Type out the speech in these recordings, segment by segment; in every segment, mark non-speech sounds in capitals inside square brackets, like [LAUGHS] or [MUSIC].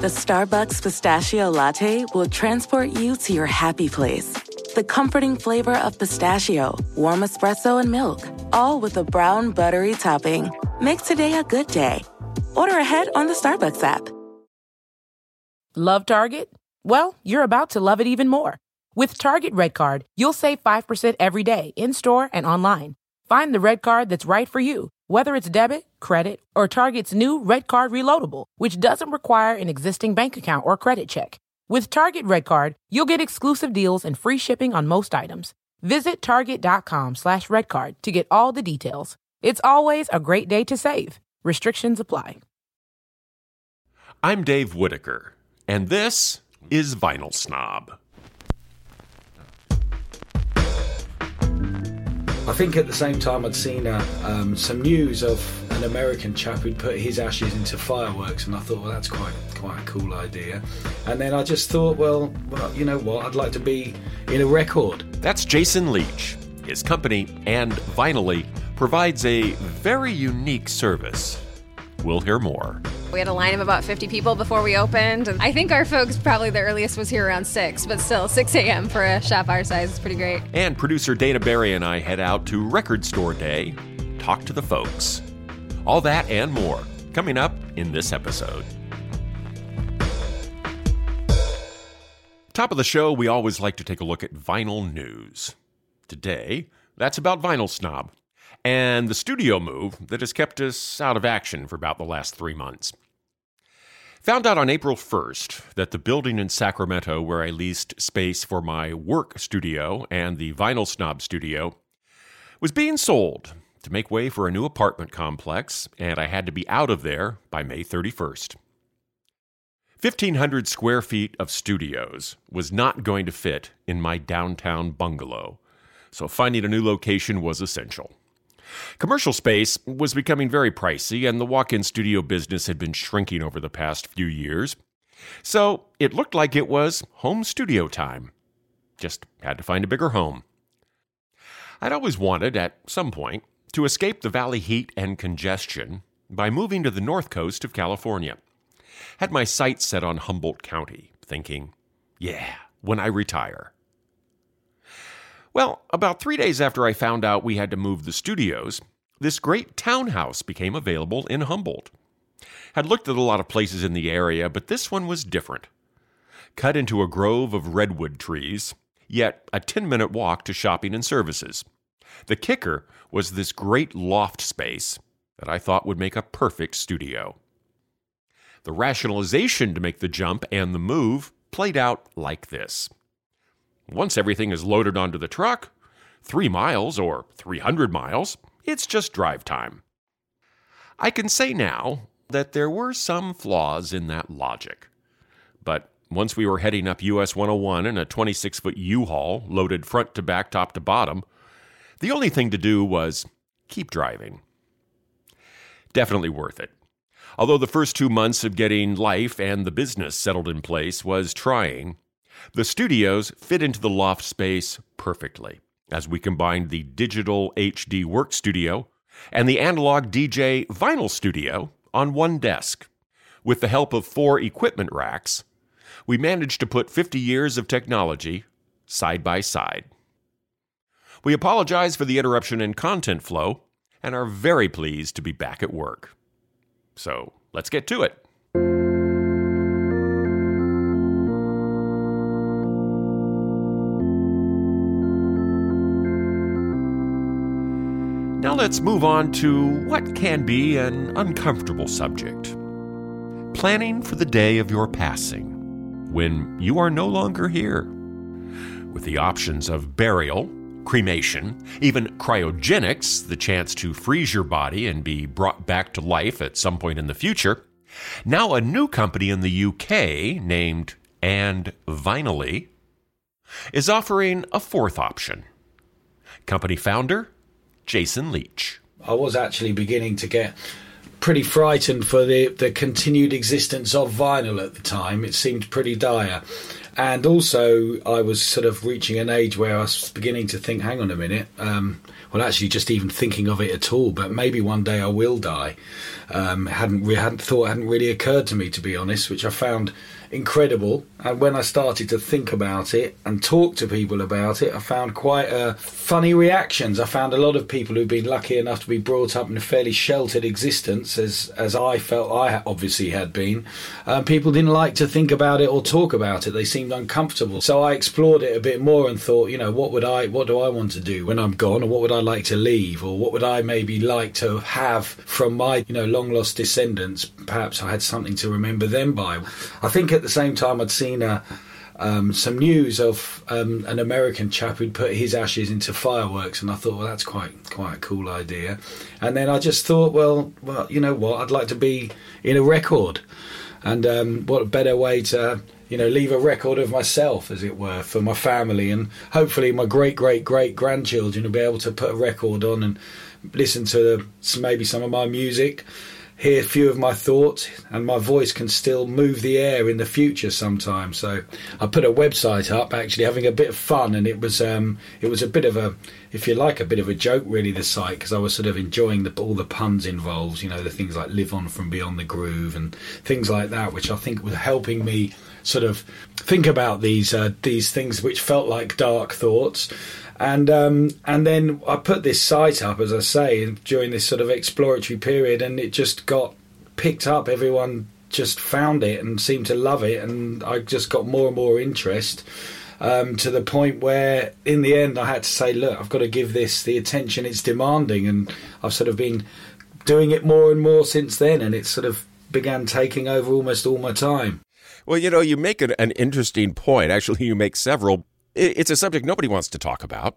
The Starbucks Pistachio Latte will transport you to your happy place. The comforting flavor of pistachio, warm espresso, and milk, all with a brown buttery topping. Make today a good day. Order ahead on the Starbucks app. Love Target? Well, you're about to love it even more. With Target Red Card, you'll save 5% every day in store and online. Find the red card that's right for you, whether it's debit, credit, or Target's new Red Card Reloadable, which doesn't require an existing bank account or credit check. With Target Red Card, you'll get exclusive deals and free shipping on most items. Visit target.com slash redcard to get all the details. It's always a great day to save. Restrictions apply. I'm Dave Whitaker, and this is Vinyl Snob. I think at the same time I'd seen uh, um, some news of an American chap who'd put his ashes into fireworks, and I thought, well, that's quite quite a cool idea. And then I just thought, well, well, you know what? I'd like to be in a record. That's Jason Leach. His company, and Vinyly, provides a very unique service. We'll hear more. We had a line of about 50 people before we opened. I think our folks probably the earliest was here around 6, but still 6 a.m. for a shop our size is pretty great. And producer Dana Barry and I head out to Record Store Day, talk to the folks. All that and more coming up in this episode. Top of the show, we always like to take a look at vinyl news. Today, that's about Vinyl Snob and the studio move that has kept us out of action for about the last three months. Found out on April 1st that the building in Sacramento where I leased space for my work studio and the Vinyl Snob studio was being sold to make way for a new apartment complex, and I had to be out of there by May 31st. 1,500 square feet of studios was not going to fit in my downtown bungalow, so finding a new location was essential. Commercial space was becoming very pricey, and the walk in studio business had been shrinking over the past few years. So it looked like it was home studio time. Just had to find a bigger home. I'd always wanted, at some point, to escape the valley heat and congestion by moving to the north coast of California. Had my sights set on Humboldt County, thinking, yeah, when I retire. Well, about three days after I found out we had to move the studios, this great townhouse became available in Humboldt. Had looked at a lot of places in the area, but this one was different. Cut into a grove of redwood trees, yet a 10 minute walk to shopping and services. The kicker was this great loft space that I thought would make a perfect studio. The rationalization to make the jump and the move played out like this. Once everything is loaded onto the truck, three miles or 300 miles, it's just drive time. I can say now that there were some flaws in that logic. But once we were heading up US 101 in a 26 foot U Haul loaded front to back, top to bottom, the only thing to do was keep driving. Definitely worth it. Although the first two months of getting life and the business settled in place was trying, the studios fit into the loft space perfectly as we combined the digital HD work studio and the analog DJ vinyl studio on one desk. With the help of four equipment racks, we managed to put 50 years of technology side by side. We apologize for the interruption in content flow and are very pleased to be back at work. So let's get to it. Let's move on to what can be an uncomfortable subject planning for the day of your passing, when you are no longer here. With the options of burial, cremation, even cryogenics, the chance to freeze your body and be brought back to life at some point in the future, now a new company in the UK named And Vinyly is offering a fourth option. Company founder Jason Leach. I was actually beginning to get pretty frightened for the, the continued existence of vinyl at the time. It seemed pretty dire. And also, I was sort of reaching an age where I was beginning to think, hang on a minute, um, well, actually, just even thinking of it at all, but maybe one day I will die. Um, hadn't hadn't thought hadn't really occurred to me to be honest, which I found incredible. And when I started to think about it and talk to people about it, I found quite uh, funny reactions. I found a lot of people who've been lucky enough to be brought up in a fairly sheltered existence, as as I felt I obviously had been. Um, people didn't like to think about it or talk about it. They seemed uncomfortable. So I explored it a bit more and thought, you know, what would I, what do I want to do when I'm gone, or what would I like to leave, or what would I maybe like to have from my, you know, long lost descendants? Perhaps I had something to remember them by. I think at the same time, I'd seen a. Um, some news of um, an American chap who'd put his ashes into fireworks, and I thought, well, that's quite quite a cool idea. And then I just thought, well, well, you know what? I'd like to be in a record, and um, what a better way to you know leave a record of myself, as it were, for my family, and hopefully my great great great grandchildren will be able to put a record on and listen to maybe some of my music hear a few of my thoughts, and my voice can still move the air in the future sometimes. So I put a website up, actually having a bit of fun, and it was um, it was a bit of a, if you like, a bit of a joke really. The site because I was sort of enjoying the, all the puns involved, you know, the things like "live on from beyond the groove" and things like that, which I think was helping me sort of think about these uh, these things which felt like dark thoughts and um, and then I put this site up, as I say, during this sort of exploratory period, and it just got picked up. Everyone just found it and seemed to love it, and I just got more and more interest. Um, to the point where, in the end, I had to say, "Look, I've got to give this the attention it's demanding," and I've sort of been doing it more and more since then, and it sort of began taking over almost all my time. Well, you know, you make an, an interesting point. Actually, you make several it's a subject nobody wants to talk about.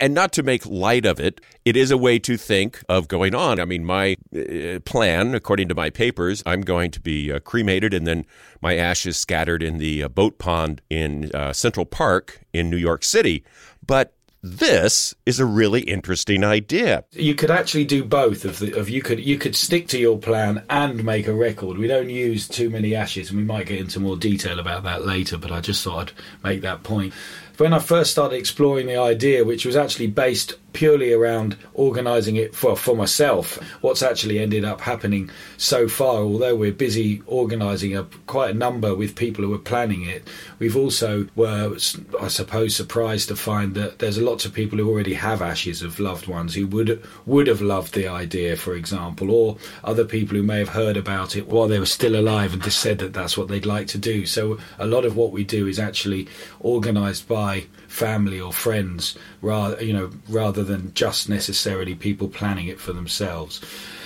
And not to make light of it, it is a way to think of going on. I mean, my uh, plan, according to my papers, I'm going to be uh, cremated and then my ashes scattered in the uh, boat pond in uh, Central Park in New York City. But this is a really interesting idea. You could actually do both of the of you could you could stick to your plan and make a record. We don't use too many ashes and we might get into more detail about that later, but I just thought I'd make that point when I first started exploring the idea, which was actually based purely around organising it for, for myself, what's actually ended up happening so far, although we're busy organising a, quite a number with people who are planning it, we've also were, I suppose, surprised to find that there's lots of people who already have ashes of loved ones who would would have loved the idea, for example, or other people who may have heard about it while they were still alive and just said that that's what they'd like to do. So a lot of what we do is actually organised by family or friends rather you know rather than just necessarily people planning it for themselves.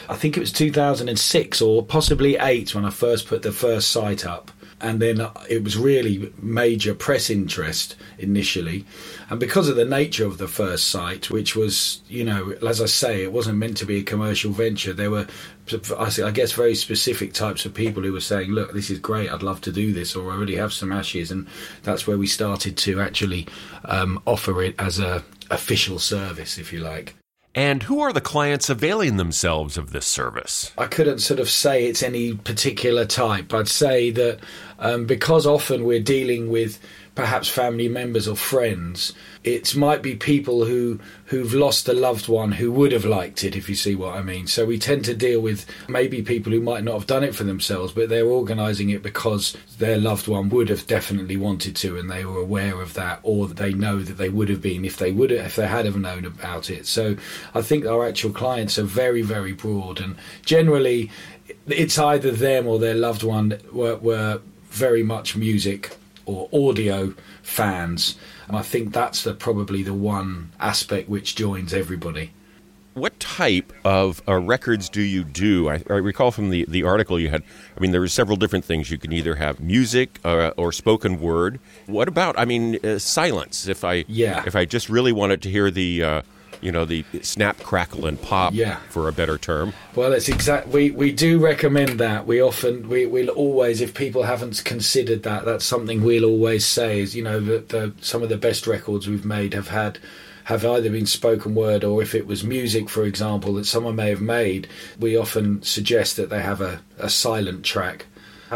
I think it was 2006 or possibly 8 when i first put the first site up and then it was really major press interest initially and because of the nature of the first site which was you know as i say it wasn't meant to be a commercial venture there were i guess very specific types of people who were saying look this is great i'd love to do this or i already have some ashes and that's where we started to actually um, offer it as a official service if you like and who are the clients availing themselves of this service? I couldn't sort of say it's any particular type. I'd say that um, because often we're dealing with perhaps family members or friends. It might be people who who've lost a loved one who would have liked it, if you see what I mean. So we tend to deal with maybe people who might not have done it for themselves, but they're organising it because their loved one would have definitely wanted to, and they were aware of that, or they know that they would have been if they would have, if they had have known about it. So I think our actual clients are very very broad, and generally it's either them or their loved one were, were very much music or audio fans. And I think that's the, probably the one aspect which joins everybody. What type of uh, records do you do? I, I, recall from the, the article you had, I mean, there were several different things. You can either have music uh, or spoken word. What about, I mean, uh, silence? If I, yeah. if I just really wanted to hear the uh, you know the snap crackle and pop yeah. for a better term well it's exact we we do recommend that we often we we'll always if people haven't considered that that's something we'll always say is you know that the, some of the best records we've made have had have either been spoken word or if it was music, for example, that someone may have made, we often suggest that they have a, a silent track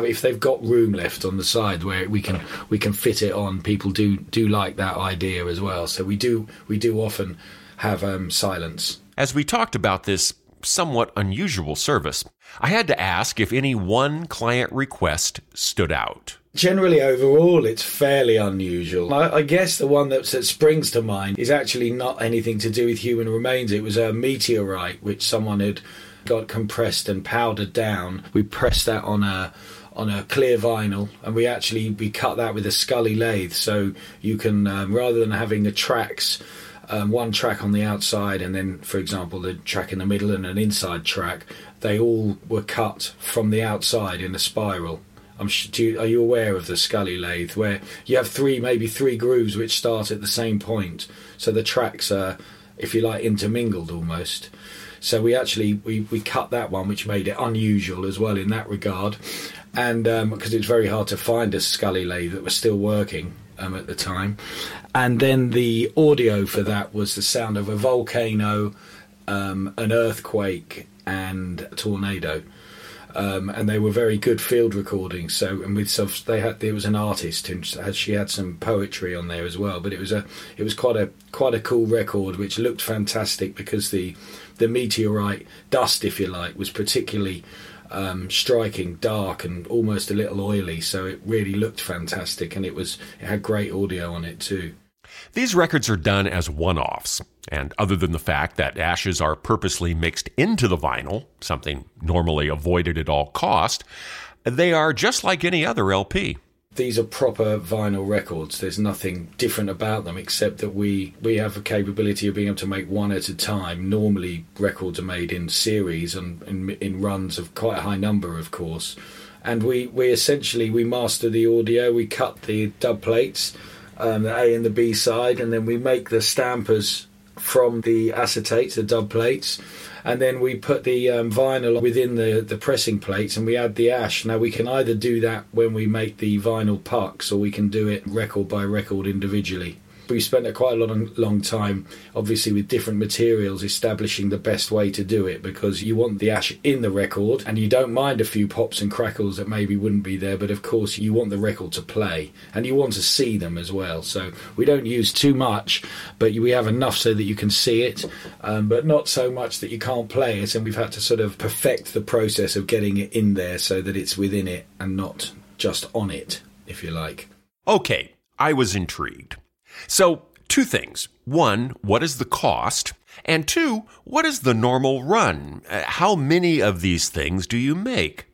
if they've got room left on the side where we can we can fit it on, people do do like that idea as well. So we do we do often have um, silence. As we talked about this somewhat unusual service, I had to ask if any one client request stood out. Generally, overall, it's fairly unusual. I, I guess the one that, that, springs to mind is actually not anything to do with human remains. It was a meteorite which someone had got compressed and powdered down. We pressed that on a on a clear vinyl, and we actually we cut that with a Scully lathe. So you can um, rather than having the tracks um, one track on the outside and then, for example, the track in the middle and an inside track, they all were cut from the outside in a spiral. You, are you aware of the Scully lathe where you have three, maybe three grooves which start at the same point? So the tracks are, if you like, intermingled almost. So we actually we, we cut that one, which made it unusual as well in that regard, and because um, it's very hard to find a Scully lathe that was still working um, at the time. And then the audio for that was the sound of a volcano, um, an earthquake, and a tornado. Um, and they were very good field recordings. So, and with some, they had there was an artist who had, she had some poetry on there as well. But it was a it was quite a quite a cool record, which looked fantastic because the the meteorite dust, if you like, was particularly um, striking, dark, and almost a little oily. So it really looked fantastic, and it was it had great audio on it too. These records are done as one offs, and other than the fact that ashes are purposely mixed into the vinyl, something normally avoided at all cost, they are just like any other LP these are proper vinyl records. There's nothing different about them except that we we have a capability of being able to make one at a time. Normally, records are made in series and in, in runs of quite a high number, of course. And we, we essentially we master the audio. We cut the dub plates, um, the A and the B side, and then we make the stampers from the acetates, the dub plates and then we put the um, vinyl within the, the pressing plates and we add the ash. Now we can either do that when we make the vinyl pucks or we can do it record by record individually we spent a quite a long, long time, obviously, with different materials, establishing the best way to do it because you want the ash in the record and you don't mind a few pops and crackles that maybe wouldn't be there, but of course, you want the record to play and you want to see them as well. So we don't use too much, but we have enough so that you can see it, um, but not so much that you can't play it. And we've had to sort of perfect the process of getting it in there so that it's within it and not just on it, if you like. Okay, I was intrigued. So, two things. One, what is the cost? And two, what is the normal run? Uh, how many of these things do you make?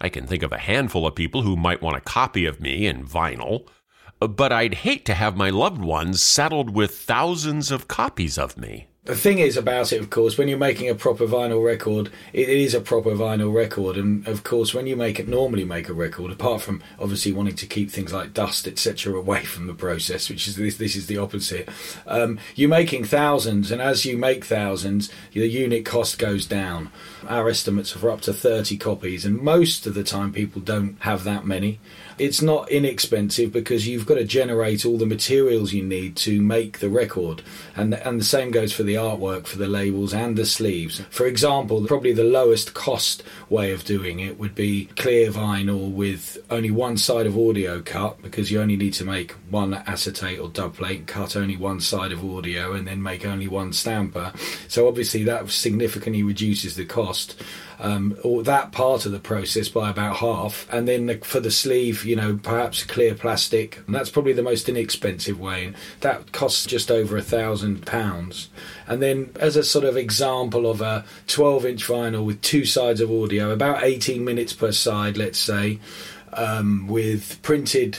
I can think of a handful of people who might want a copy of me in vinyl, but I'd hate to have my loved ones saddled with thousands of copies of me the thing is about it, of course, when you're making a proper vinyl record, it is a proper vinyl record, and of course, when you make it normally make a record, apart from obviously wanting to keep things like dust, etc., away from the process, which is this, this is the opposite. Um, you're making thousands, and as you make thousands, the unit cost goes down. Our estimates are for up to 30 copies, and most of the time, people don't have that many it's not inexpensive because you've got to generate all the materials you need to make the record, and and the same goes for the artwork for the labels and the sleeves. For example, probably the lowest cost way of doing it would be clear vinyl with only one side of audio cut because you only need to make one acetate or dub plate, cut only one side of audio, and then make only one stamper. So obviously that significantly reduces the cost um, or that part of the process by about half. And then the, for the sleeve, you know, perhaps clear plastic. And that's probably the most inexpensive way. That costs just over a thousand pounds. And then, as a sort of example of a 12 inch vinyl with two sides of audio, about 18 minutes per side, let's say, um, with printed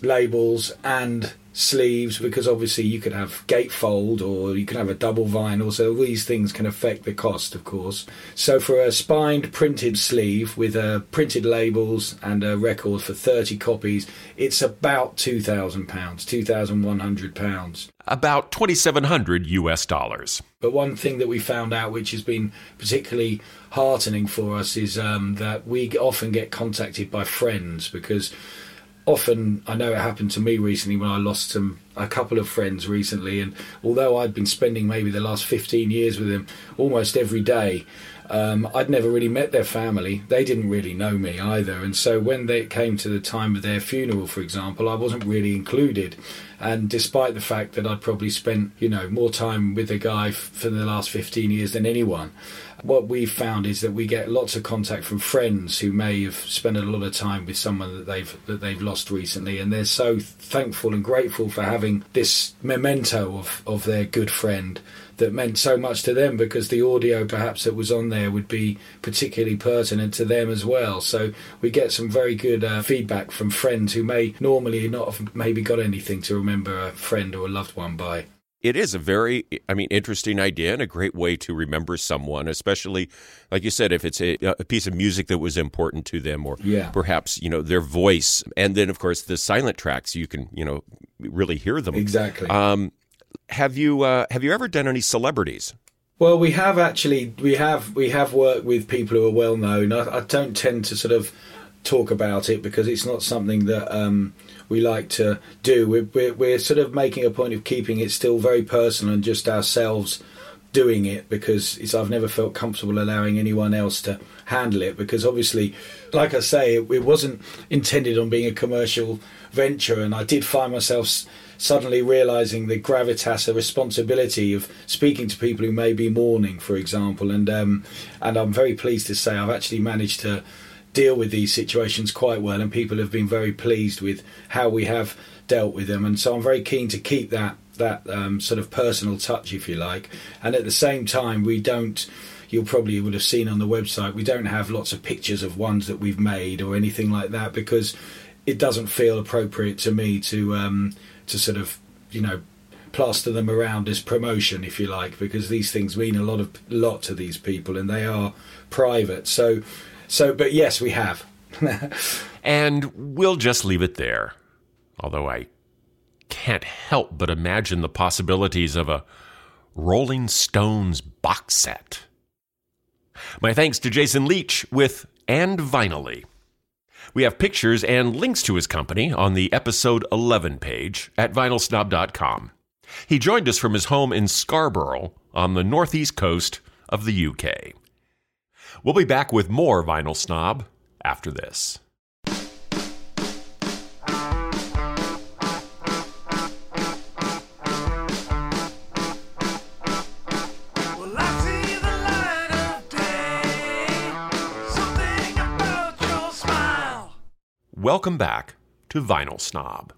labels and sleeves because obviously you could have gatefold or you could have a double vinyl so these things can affect the cost of course. So for a spined printed sleeve with uh, printed labels and a record for 30 copies it's about 2000 pounds 2100 pounds. About 2700 US dollars. But one thing that we found out which has been particularly heartening for us is um, that we often get contacted by friends because often I know it happened to me recently when I lost some a couple of friends recently, and although I'd been spending maybe the last fifteen years with them almost every day, Um, I'd never really met their family. They didn't really know me either. And so when they came to the time of their funeral, for example, I wasn't really included. And despite the fact that I'd probably spent, you know, more time with the guy f- for the last 15 years than anyone, what we've found is that we get lots of contact from friends who may have spent a lot of time with someone that they've that they've lost recently, and they're so thankful and grateful for having this memento of of their good friend that meant so much to them because the audio perhaps that was on there would be particularly pertinent to them as well. So we get some very good uh, feedback from friends who may normally not have maybe got anything to remember a friend or a loved one by it is a very i mean interesting idea and a great way to remember someone especially like you said if it's a, a piece of music that was important to them or yeah. perhaps you know their voice and then of course the silent tracks you can you know really hear them exactly um, have you uh, have you ever done any celebrities well, we have actually we have we have worked with people who are well known. I, I don't tend to sort of talk about it because it's not something that um, we like to do. We're, we're, we're, sort of making a point of keeping it still very personal and just ourselves doing it because it's I've never felt comfortable allowing anyone else to handle it because obviously, like I say, it, it wasn't intended on being a commercial venture, and I did find myself suddenly realizing the gravitas, the responsibility of speaking to people who may be mourning, for example, and um, and I'm very pleased to say I've actually managed to deal with these situations quite well, and people have been very pleased with how we have dealt with them. And so I'm very keen to keep that that um, sort of personal touch, if you like. And at the same time, we don't. You'll probably would have seen on the website. We don't have lots of pictures of ones that we've made or anything like that because it doesn't feel appropriate to me to um, to sort of you know plaster them around as promotion, if you like, because these things mean a lot of lot to these people and they are private. So so, but yes, we have. [LAUGHS] and we'll just leave it there. Although I can't help but imagine the possibilities of a Rolling Stones box set. My thanks to Jason Leach with And Vinyly. We have pictures and links to his company on the episode 11 page at vinylsnob.com. He joined us from his home in Scarborough on the northeast coast of the UK. We'll be back with more Vinyl Snob after this. Welcome back to Vinyl Snob.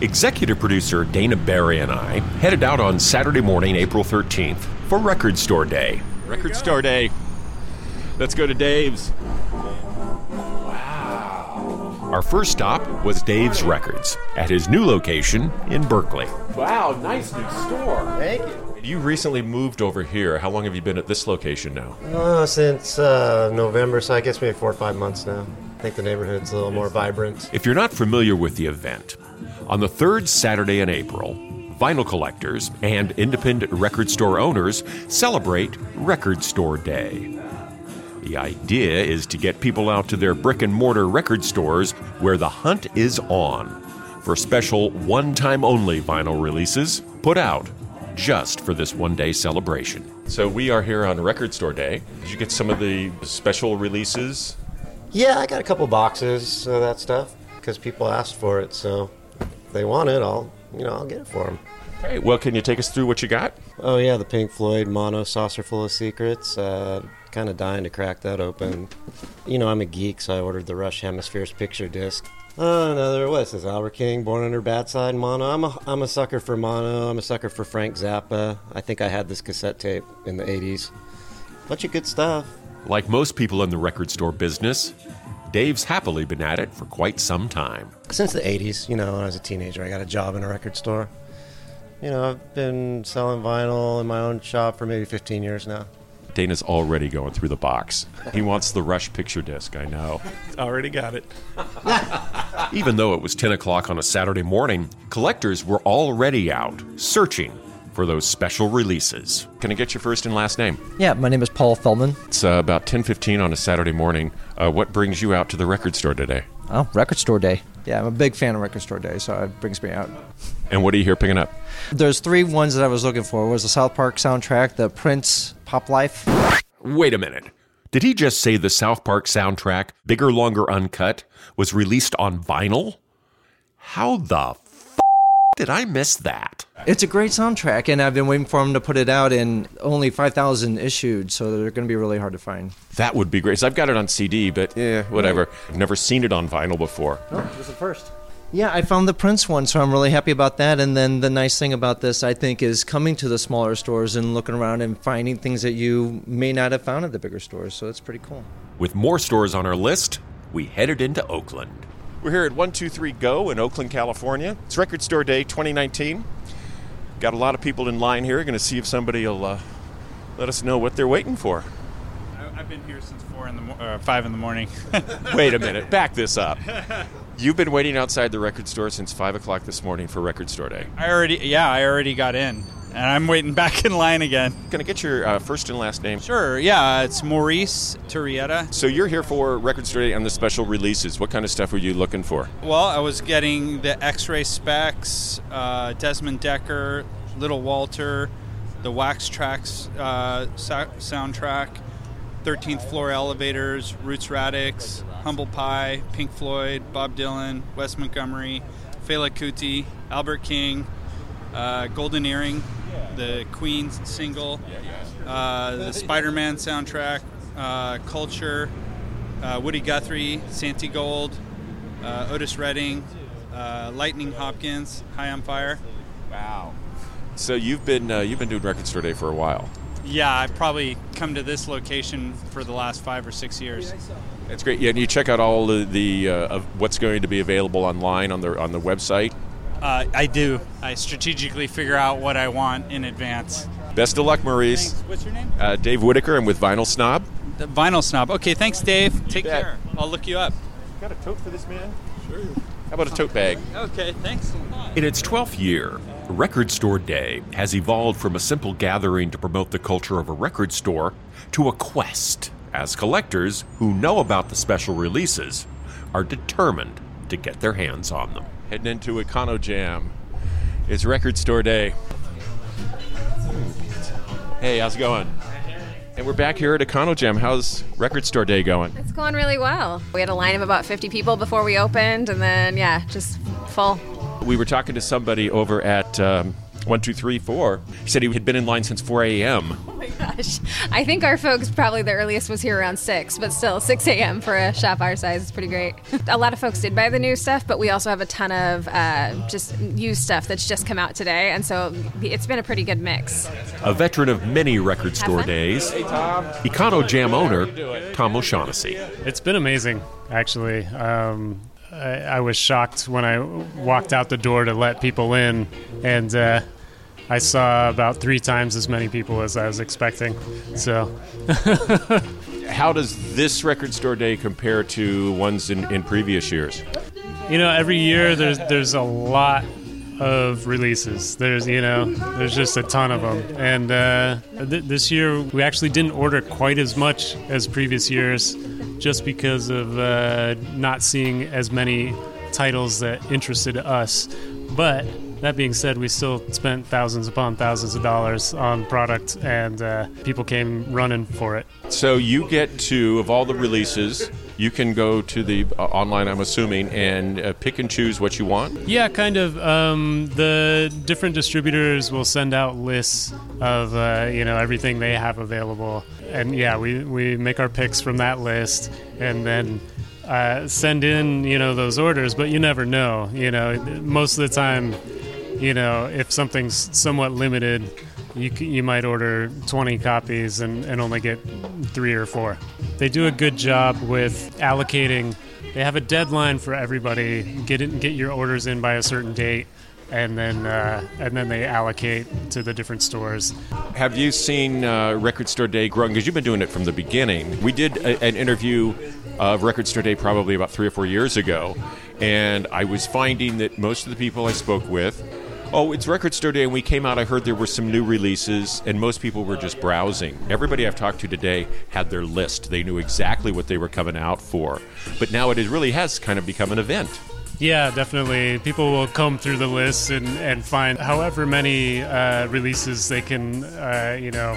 Executive producer Dana Barry and I headed out on Saturday morning, April 13th, for Record Store Day. Record Store Day. Let's go to Dave's. Wow. Our first stop was Dave's Records at his new location in Berkeley. Wow, nice new store. Thank you. You recently moved over here. How long have you been at this location now? Uh, since uh, November, so I guess maybe four or five months now. I think the neighborhood's a little more vibrant. If you're not familiar with the event, on the third Saturday in April, vinyl collectors and independent record store owners celebrate Record Store Day. The idea is to get people out to their brick and mortar record stores where the hunt is on for special one time only vinyl releases put out just for this one day celebration. So we are here on Record Store Day. Did you get some of the special releases? Yeah, I got a couple boxes of that stuff because people asked for it. So they want it, I'll you know I'll get it for them. Hey, well, can you take us through what you got? Oh yeah, the Pink Floyd Mono Saucerful of Secrets. Uh, kind of dying to crack that open. You know I'm a geek, so I ordered the Rush Hemispheres picture disc. Uh, another what is this? Albert King, Born Under Bad Sign Mono. I'm a I'm a sucker for mono. I'm a sucker for Frank Zappa. I think I had this cassette tape in the '80s. Bunch of good stuff. Like most people in the record store business, Dave's happily been at it for quite some time. Since the 80s, you know, when I was a teenager, I got a job in a record store. You know, I've been selling vinyl in my own shop for maybe 15 years now. Dana's already going through the box. He wants the Rush picture disc, I know. [LAUGHS] Already got it. [LAUGHS] Even though it was 10 o'clock on a Saturday morning, collectors were already out searching for those special releases. Can I get your first and last name? Yeah, my name is Paul Feldman. It's uh, about 10:15 on a Saturday morning. Uh, what brings you out to the record store today? Oh, record store day. Yeah, I'm a big fan of Record Store Day, so it brings me out. And what are you here picking up? There's three ones that I was looking for. Was the South Park soundtrack, the Prince Pop Life. Wait a minute. Did he just say the South Park soundtrack, Bigger, Longer, Uncut, was released on vinyl? How the did I miss that? It's a great soundtrack, and I've been waiting for them to put it out, and only 5,000 issued, so they're going to be really hard to find. That would be great. So I've got it on CD, but eh, yeah, whatever. I've never seen it on vinyl before. No, it was the first. Yeah, I found the Prince one, so I'm really happy about that. And then the nice thing about this, I think, is coming to the smaller stores and looking around and finding things that you may not have found at the bigger stores. So it's pretty cool. With more stores on our list, we headed into Oakland. We're here at 123 Go in Oakland, California. It's Record Store Day 2019. Got a lot of people in line here. Going to see if somebody will uh, let us know what they're waiting for. I've been here since four in the mo- uh, five in the morning. [LAUGHS] Wait a minute. Back this up. You've been waiting outside the record store since five o'clock this morning for Record Store Day. I already, yeah, I already got in, and I'm waiting back in line again. Can I get your uh, first and last name? Sure. Yeah, it's Maurice Turrieta. So you're here for Record Store Day and the special releases. What kind of stuff were you looking for? Well, I was getting the X-Ray Spex, uh, Desmond Dekker, Little Walter, the Wax Trax uh, sa- soundtrack, 13th Floor Elevators, Roots Radics, Humble Pie, Pink Floyd, Bob Dylan, Wes Montgomery, Fela Kuti, Albert King, uh, Golden Earring, the Queen's single, uh, the Spider-Man soundtrack, uh, Culture, uh, Woody Guthrie, Santigold, uh, Otis Redding, uh, Lightning Hopkins, High on Fire. Wow. So you've been uh, you've been doing Record Store Day for a while. Yeah, I've probably come to this location for the last five or six years. That's great. Yeah, and you check out all of the uh, of what's going to be available online on the on the website. Uh, I do. I strategically figure out what I want in advance. Best of luck, Maurice. Thanks. What's your name? Uh, Dave Whitaker. I'm with Vinyl Snob. The Vinyl Snob. Okay, thanks, Dave. Take bet. care. I'll look you up. Got a tote for this man? Sure. How about a tote bag? Okay, thanks a lot. In its 12th year, Record Store Day has evolved from a simple gathering to promote the culture of a record store to a quest, as collectors who know about the special releases are determined to get their hands on them. Heading into Econo Jam. It's Record Store Day. Hey, how's it going? And we're back here at Econo Jam. How's Record Store Day going? It's going really well. We had a line of about 50 people before we opened, and then, yeah, just full. We were talking to somebody over at um, 1234. He said he had been in line since 4 a.m. Oh my gosh. I think our folks probably the earliest was here around 6, but still, 6 a.m. for a shop our size is pretty great. a lot of folks did buy the new stuff, but we also have a ton of uh, just used stuff that's just come out today, and so it's been a pretty good mix. A veteran of many record store fun. days, Econo Jam owner Tom O'Shaughnessy. It's been amazing, actually. Um, I, I was shocked when I walked out the door to let people in, and uh, I saw about three times as many people as I was expecting. So, [LAUGHS] How does this record store day compare to ones in, in previous years? you know, every year there's there's a lot of releases. There's you know there's just a ton of them, and uh, th- this year we actually didn't order quite as much as previous years, just because of uh, not seeing as many titles that interested us. But that being said, we still spent thousands upon thousands of dollars on product, and uh, people came running for it. So you get to, of all the releases, you can go to the uh, online, I'm assuming, and uh, pick and choose what you want. Yeah, kind of. Um, the different distributors will send out lists of uh, you know everything they have available, and yeah, we we make our picks from that list, and then. Uh, send in, you know, those orders, but you never know. You know, most of the time, you know, if something's somewhat limited, you you might order 20 copies and, and only get three or four. They do a good job with allocating. They have a deadline for everybody. Get it, get your orders in by a certain date, and then uh, and then they allocate to the different stores. Have you seen uh, Record Store Day growing? Because you've been doing it from the beginning. We did a, an interview of Record Store Day probably about three or four years ago, and I was finding that most of the people I spoke with, oh, it's Record Store Day, and we came out. I heard there were some new releases, and most people were just browsing. Everybody I've talked to today had their list. They knew exactly what they were coming out for. But now it is, really has kind of become an event. Yeah, definitely. People will comb through the list and, and find however many uh, releases they can, uh, you know,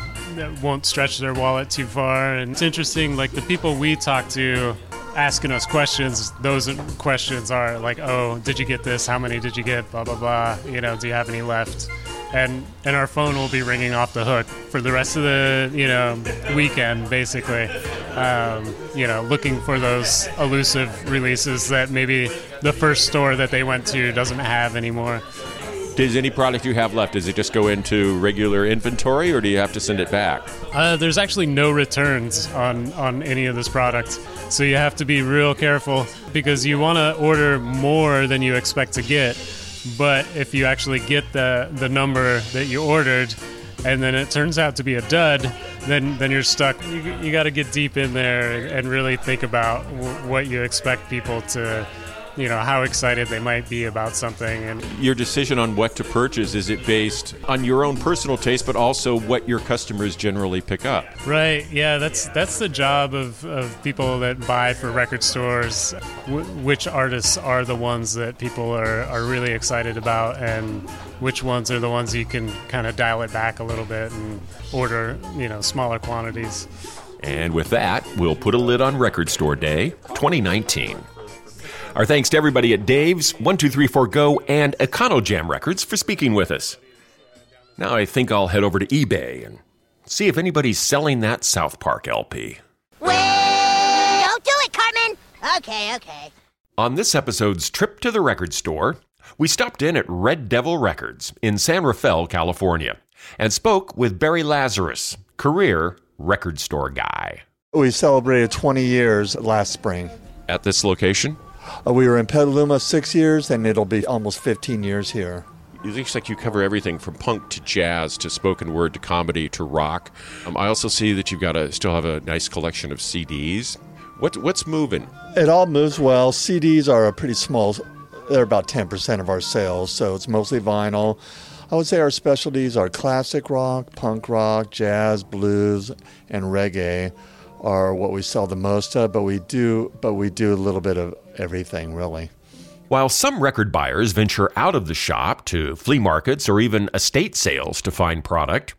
won't stretch their wallet too far. And it's interesting, like the people we talk to asking us questions, those questions are like, oh, did you get this? How many did you get? Blah, blah, blah. You know, do you have any left? and and our phone will be ringing off the hook for the rest of the you know weekend, basically. Um, you know, looking for those elusive releases that maybe the first store that they went to doesn't have anymore. Does any product you have left, does it just go into regular inventory or do you have to send it back? Uh, there's actually no returns on, on any of this product. So you have to be real careful because you want to order more than you expect to get but if you actually get the the number that you ordered, and then it turns out to be a dud, then then you're stuck. You, you got to get deep in there and really think about w- what you expect people to you know how excited they might be about something and your decision on what to purchase is it based on your own personal taste but also what your customers generally pick up? Right. Yeah that's that's the job of, of people that buy for record stores w- which artists are the ones that people are, are really excited about and which ones are the ones you can kind of dial it back a little bit and order you know smaller quantities. And with that, we'll put a lid on Record Store Day 2019. Our thanks to everybody at Dave's, 1234 Go, and Econojam Records for speaking with us. Now I think I'll head over to eBay and see if anybody's selling that South Park LP. Well, don't do it, Cartman! Okay, okay. On this episode's trip to the record store, we stopped in at Red Devil Records in San Rafael, California, and spoke with Barry Lazarus, career record store guy. We celebrated 20 years last spring. At this location? Uh, we were in Petaluma six years, and it'll be almost 15 years here. It looks like you cover everything from punk to jazz to spoken word to comedy to rock. Um, I also see that you've got a still have a nice collection of CDs. What what's moving? It all moves well. CDs are a pretty small. They're about 10% of our sales, so it's mostly vinyl. I would say our specialties are classic rock, punk rock, jazz, blues, and reggae are what we sell the most of, but we do but we do a little bit of everything really. While some record buyers venture out of the shop to flea markets or even estate sales to find product,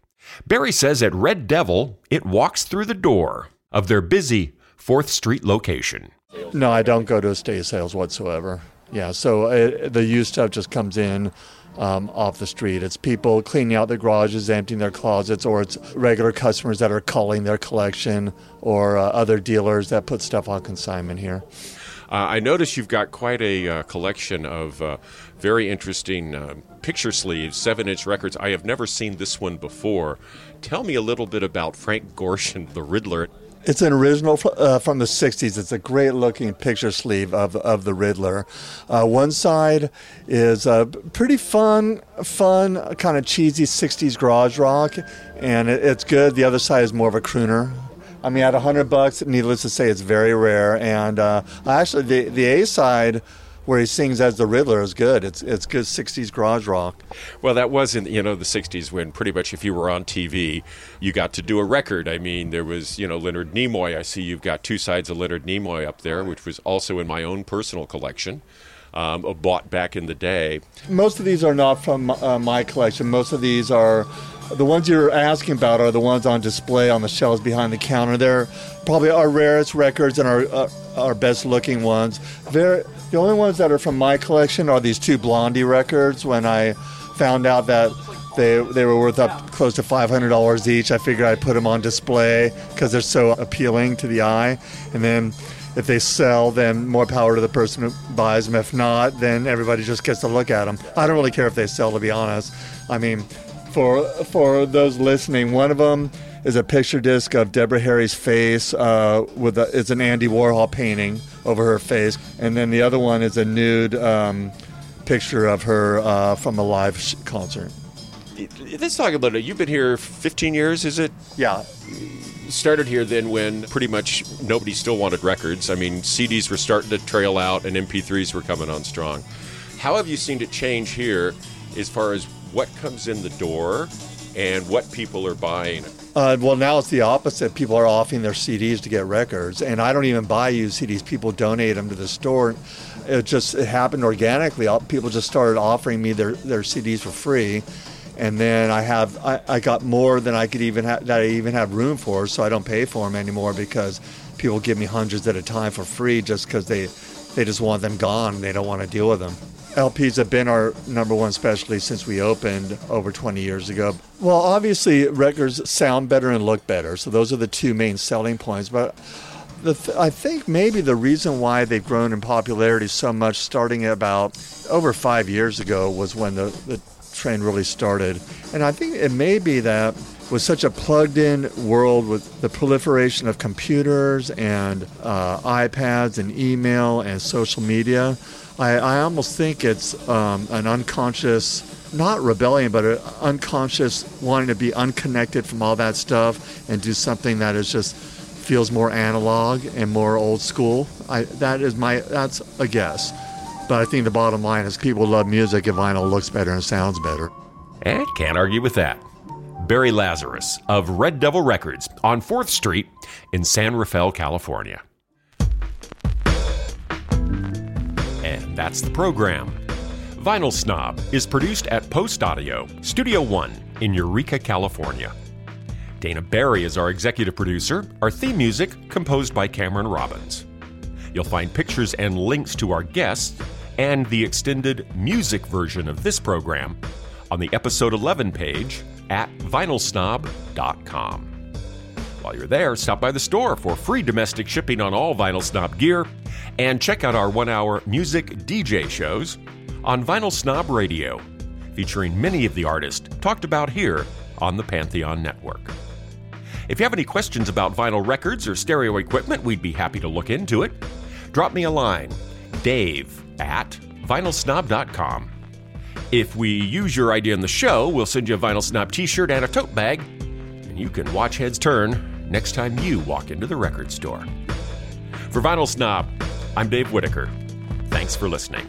Barry says at Red Devil it walks through the door of their busy 4th Street location. No, I don't go to estate sales whatsoever. Yeah, so uh, the used stuff just comes in um, off the street. It's people cleaning out their garages, emptying their closets, or it's regular customers that are culling their collection, or uh, other dealers that put stuff on consignment here. Uh, I notice you've got quite a uh, collection of uh, very interesting picture sleeves, seven inch records. I have never seen this one before. Tell me a little bit about Frank Gorshin, the Riddler. It's an original uh, from the 60s. It's a great looking picture sleeve of, of the Riddler. Uh, one side is a pretty fun, fun, kind of cheesy 60s garage rock, and it, it's good. The other side is more of a crooner. I mean, at 100 bucks, needless to say, it's very rare. And uh, actually, the, the A side where he sings as the Riddler is good. It's it's good '60s garage rock. Well, that was in you know the '60s when pretty much if you were on TV, you got to do a record. I mean, there was you know Leonard Nimoy. I see you've got two sides of Leonard Nimoy up there, which was also in my own personal collection. Um, bought back in the day. Most of these are not from uh, my collection. Most of these are the ones you're asking about are the ones on display on the shelves behind the counter. They're probably our rarest records and our uh, our best looking ones. The only ones that are from my collection are these two Blondie records. When I found out that they they were worth up close to five hundred dollars each, I figured I'd put them on display because they're so appealing to the eye. And then if they sell, then more power to the person who buys them. If not, then everybody just gets to look at them. I don't really care if they sell, to be honest. I mean, for for those listening, one of them is a picture disc of Deborah Harry's face uh, with a, it's an Andy Warhol painting over her face, and then the other one is a nude um, picture of her uh, from a live sh- concert. Let's talk about it. You've been here 15 years, is it? Yeah. Started here then when pretty much nobody still wanted records. I mean, CDs were starting to trail out and MP3s were coming on strong. How have you seen it change here as far as what comes in the door and what people are buying? Uh, well, now it's the opposite. People are offering their CDs to get records, and I don't even buy used CDs. People donate them to the store. It just it happened organically. People just started offering me their, their CDs for free, and then I have I, I got more than I could even ha- that I even have room for, so I don't pay for them anymore because people give me hundreds at a time for free just because they they just want them gone. They don't want to deal with them. LPs have been our number one specialty since we opened over 20 years ago. Well, obviously, records sound better and look better, so those are the two main selling points. But th- I think maybe the reason why they've grown in popularity so much, starting about over five years ago, was when the, the trend really started. And I think it may be that with such a plugged in world with the proliferation of computers and uh, iPads and email and social media, I, I almost think it's um, an unconscious, not rebellion, but an unconscious wanting to be unconnected from all that stuff and do something that is just feels more analog and more old school. I, that is my that's a guess, but I think the bottom line is people love music if vinyl looks better and sounds better. And can't argue with that. Barry Lazarus of Red Devil Records on 4th Street in San Rafael, California. That's the program. Vinyl Snob is produced at Post Audio, Studio One in Eureka, California. Dana Barry is our executive producer, our theme music composed by Cameron Robbins. You'll find pictures and links to our guests and the extended music version of this program on the episode 11 page at vinylsnob.com. While you're there, stop by the store for free domestic shipping on all Vinyl Snob gear and check out our one hour music DJ shows on Vinyl Snob Radio, featuring many of the artists talked about here on the Pantheon Network. If you have any questions about vinyl records or stereo equipment, we'd be happy to look into it. Drop me a line, dave at vinylsnob.com. If we use your idea in the show, we'll send you a Vinyl Snob t shirt and a tote bag, and you can watch heads turn next time you walk into the record store. For Vinyl Snob, I'm Dave Whitaker. Thanks for listening.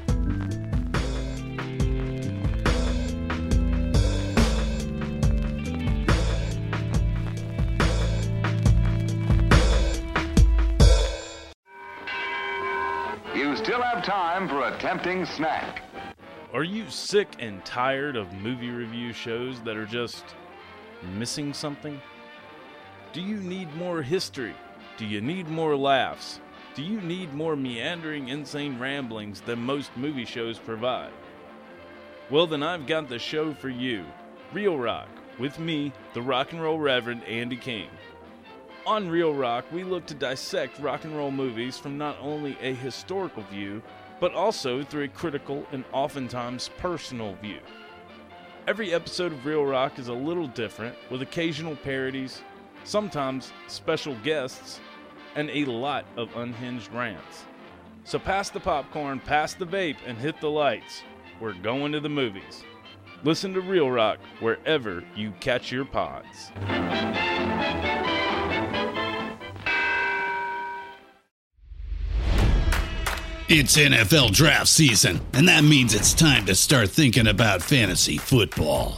You still have time for a tempting snack. Are you sick and tired of movie review shows that are just missing something? Do you need more history? Do you need more laughs? Do you need more meandering, insane ramblings than most movie shows provide? Well, then I've got the show for you Real Rock, with me, the rock and roll Reverend Andy King. On Real Rock, we look to dissect rock and roll movies from not only a historical view, but also through a critical and oftentimes personal view. Every episode of Real Rock is a little different, with occasional parodies, sometimes special guests, and a lot of unhinged rants. So pass the popcorn, pass the vape, and hit the lights. We're going to the movies. Listen to Real Rock wherever you catch your pods. It's NFL draft season, and that means it's time to start thinking about fantasy football.